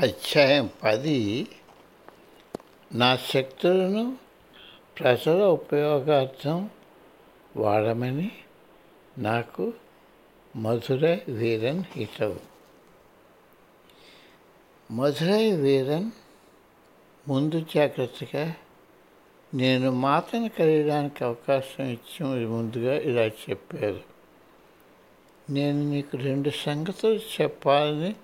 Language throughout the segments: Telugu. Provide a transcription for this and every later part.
అధ్యాయం పది. నా శక్తులను ప్రజల ఉపయోగార్థం వాడమని నాకు మధురై వీరన్ హితవు. మధురై వీరన్ ముందు జాగ్రత్తగా నేను మాతను కలిగడానికి అవకాశం ఇచ్చి ముందుగా ఇలా చెప్పారు. నేను నీకు రెండు సంగతులు చెప్పాలని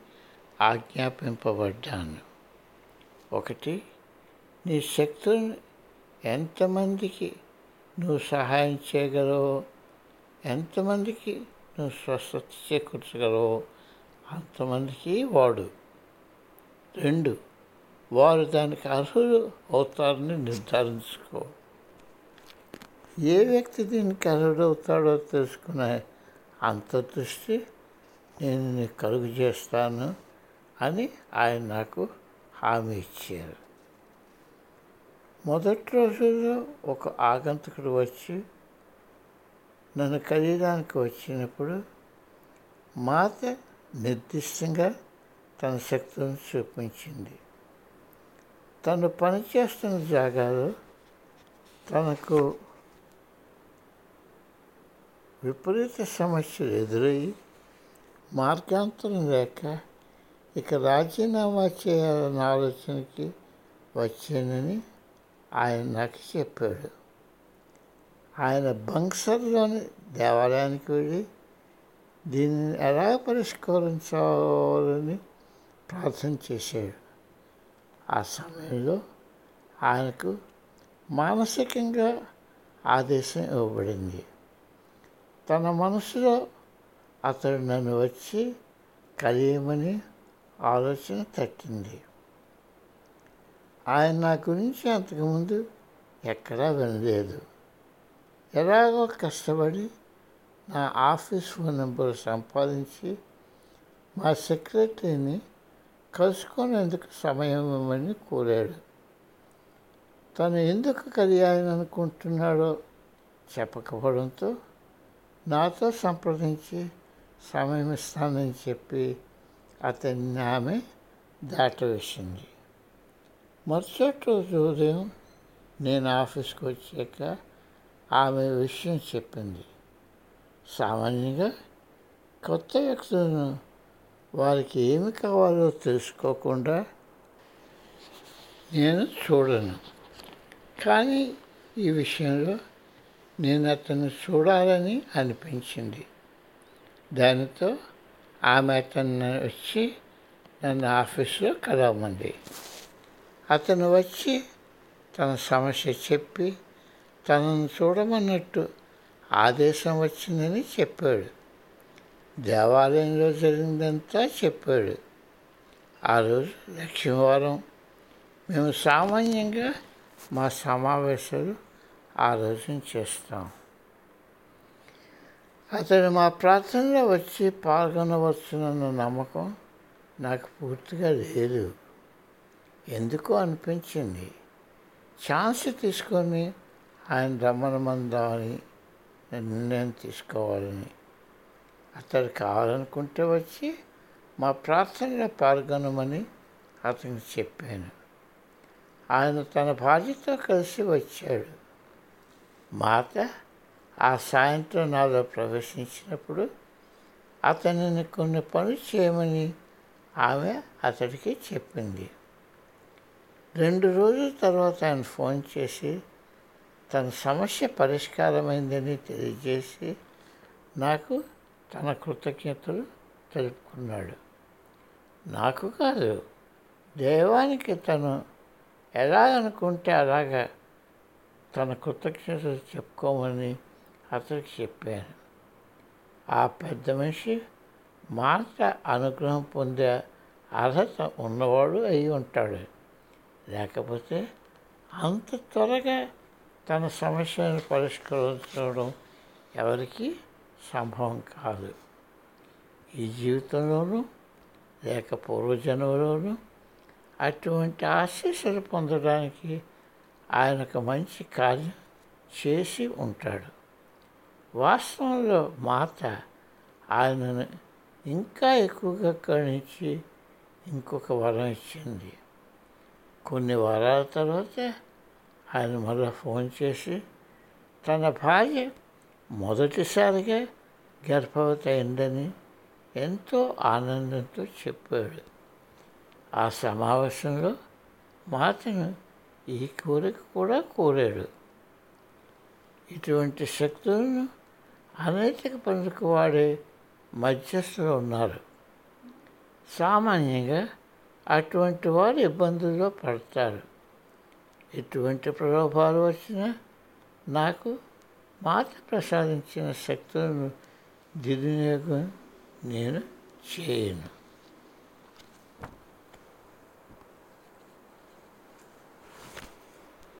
ఆజ్ఞాపింపబడ్డాను. ఒకటి నీ శక్తులను ఎంతమందికి నువ్వు సహాయం చేయగలవో ఎంతమందికి నువ్వు స్వస్థత చేకూర్చగలవో అంతమందికి వాడు. రెండు వారు దానికి అర్హులు అవుతారని నిర్ధారించుకో. ఏ వ్యక్తి దీనికి అర్హుడవుతాడో తెలుసుకునే అంతర్దృష్టి నేను నీకు కలుగు చేస్తాను అని ఆయన నాకు హామీ ఇచ్చారు. మొదటి రోజుల్లో ఒక ఆగంతుకుడు వచ్చి నన్ను కలియడానికి వచ్చినప్పుడు మాత నిర్దిష్టంగా తన శక్తులను చూపించింది. తను పనిచేస్తున్న జాగాలో తనకు విపరీత సమస్యలు ఎదురయ్యి మార్గాంతరం లేక ఇక రాజీనామా చేయాలన్న ఆలోచనకి వచ్చానని ఆయన నాకు చెప్పాడు. ఆయన బంక్సర్లోని దేవాలయానికి వెళ్ళి దీనిని ఎలా పరిష్కరించాలని ప్రార్థన చేశాడు. ఆ సమయంలో ఆయనకు మానసికంగా ఆదేశం ఇవ్వబడింది. తన మనసులో అతడు నన్ను వచ్చి కలియమని ఆలోచన తట్టింది. ఆయన నా గురించి అంతకుముందు ఎక్కడా వినలేదు. ఎలాగో కష్టపడి నా ఆఫీస్ ఫోన్ నెంబర్ సంపాదించి మా సెక్రటరీని కలుసుకునేందుకు సమయం ఇవ్వమని కోరాడు. తను ఎందుకు కలియాలని అనుకుంటున్నాడో చెప్పకపోవడంతో నాతో సంప్రదించి సమయం ఇస్తానని చెప్పి అతన్ని ఆమె దాటవేసింది. మరుసటి రోజు ఉదయం నేను ఆఫీస్కి వచ్చాక ఆమె విషయం చెప్పింది. సామాన్యంగా కొత్త వ్యక్తులను వారికి ఏమి కావాలో తెలుసుకోకుండా నేను చూడను. కానీ ఈ విషయంలో నేను అతను చూడాలని అనిపించింది. దానితో ఆమె అతను వచ్చి నన్ను ఆఫీస్లో కలవమంది. అతను వచ్చి తన సమస్య చెప్పి తనను చూడమన్నట్టు ఆదేశం వచ్చిందని చెప్పాడు. దేవాలయంలో జరిగిందంతా చెప్పాడు. ఆ రోజు లక్ష్మీవారం. మేము సామాన్యంగా మా సమావేశాలు ఆ రోజున చేస్తాం. అతడు మా ప్రార్థనలో వచ్చి పాల్గొనవచ్చునన్న నమ్మకం నాకు పూర్తిగా లేదు. ఎందుకో అనిపించింది. ఛాన్స్ తీసుకొని ఆయన రమ్మనమందామని నిర్ణయం తీసుకోవాలని. అతడు కావాలనుకుంటే వచ్చి మా ప్రార్థనలో పాల్గొనమని అతనికి చెప్పాను. ఆయన తన భార్యతో కలిసి వచ్చాడు. మాత ఆ సాయంత్రం నాలో ప్రవేశించినప్పుడు అతనిని కొన్ని పనులు చేయమని ఆమె అతడికి చెప్పింది. రెండు రోజుల తర్వాత ఆయన ఫోన్ చేసి తన సమస్య పరిష్కారమైందని తెలియజేసి నాకు తన కృతజ్ఞతలు తెలుపుకున్నాడు. నాకు కాదు దైవానికి తను ఎలా అనుకుంటే అలాగా తన కృతజ్ఞతలు చెప్పుకోమని అతనికి చెప్పాను. ఆ పెద్ద మనిషి మాత అనుగ్రహం పొందే అర్హత ఉన్నవాడు అయి ఉంటాడు. లేకపోతే అంత త్వరగా తన సమస్యను పరిష్కరించడం ఎవరికి సంభవం కాదు. ఈ జీవితంలోనూ లేక పూర్వజన్మలోనూ అటువంటి ఆశీస్సులు పొందడానికి ఆయన ఒక మంచి కార్యం చేసి ఉంటాడు. వాస్తవంలో మాత ఆయనను ఇంకా ఎక్కువగా కరుణించి ఇంకొక వరం ఇచ్చింది. కొన్ని వారాల తర్వాత ఆయన మళ్ళీ ఫోన్ చేసి తన భార్య మొదటిసారిగా గర్భవతి అయిందని ఎంతో ఆనందంతో చెప్పాడు. ఆ సమావేశంలో మాతను ఈ కోరిక కూడా కోరాడు. ఇటువంటి శక్తులను అనైతిక పనులకు వాడే మధ్యస్థులు ఉన్నారు. సామాన్యంగా అటువంటి వారు ఇబ్బందుల్లో పడతారు. ఎటువంటి ప్రలోభాలు వచ్చినా నాకు మాత ప్రసాదించిన శక్తులను దుర్వినియోగం నేను చేయను.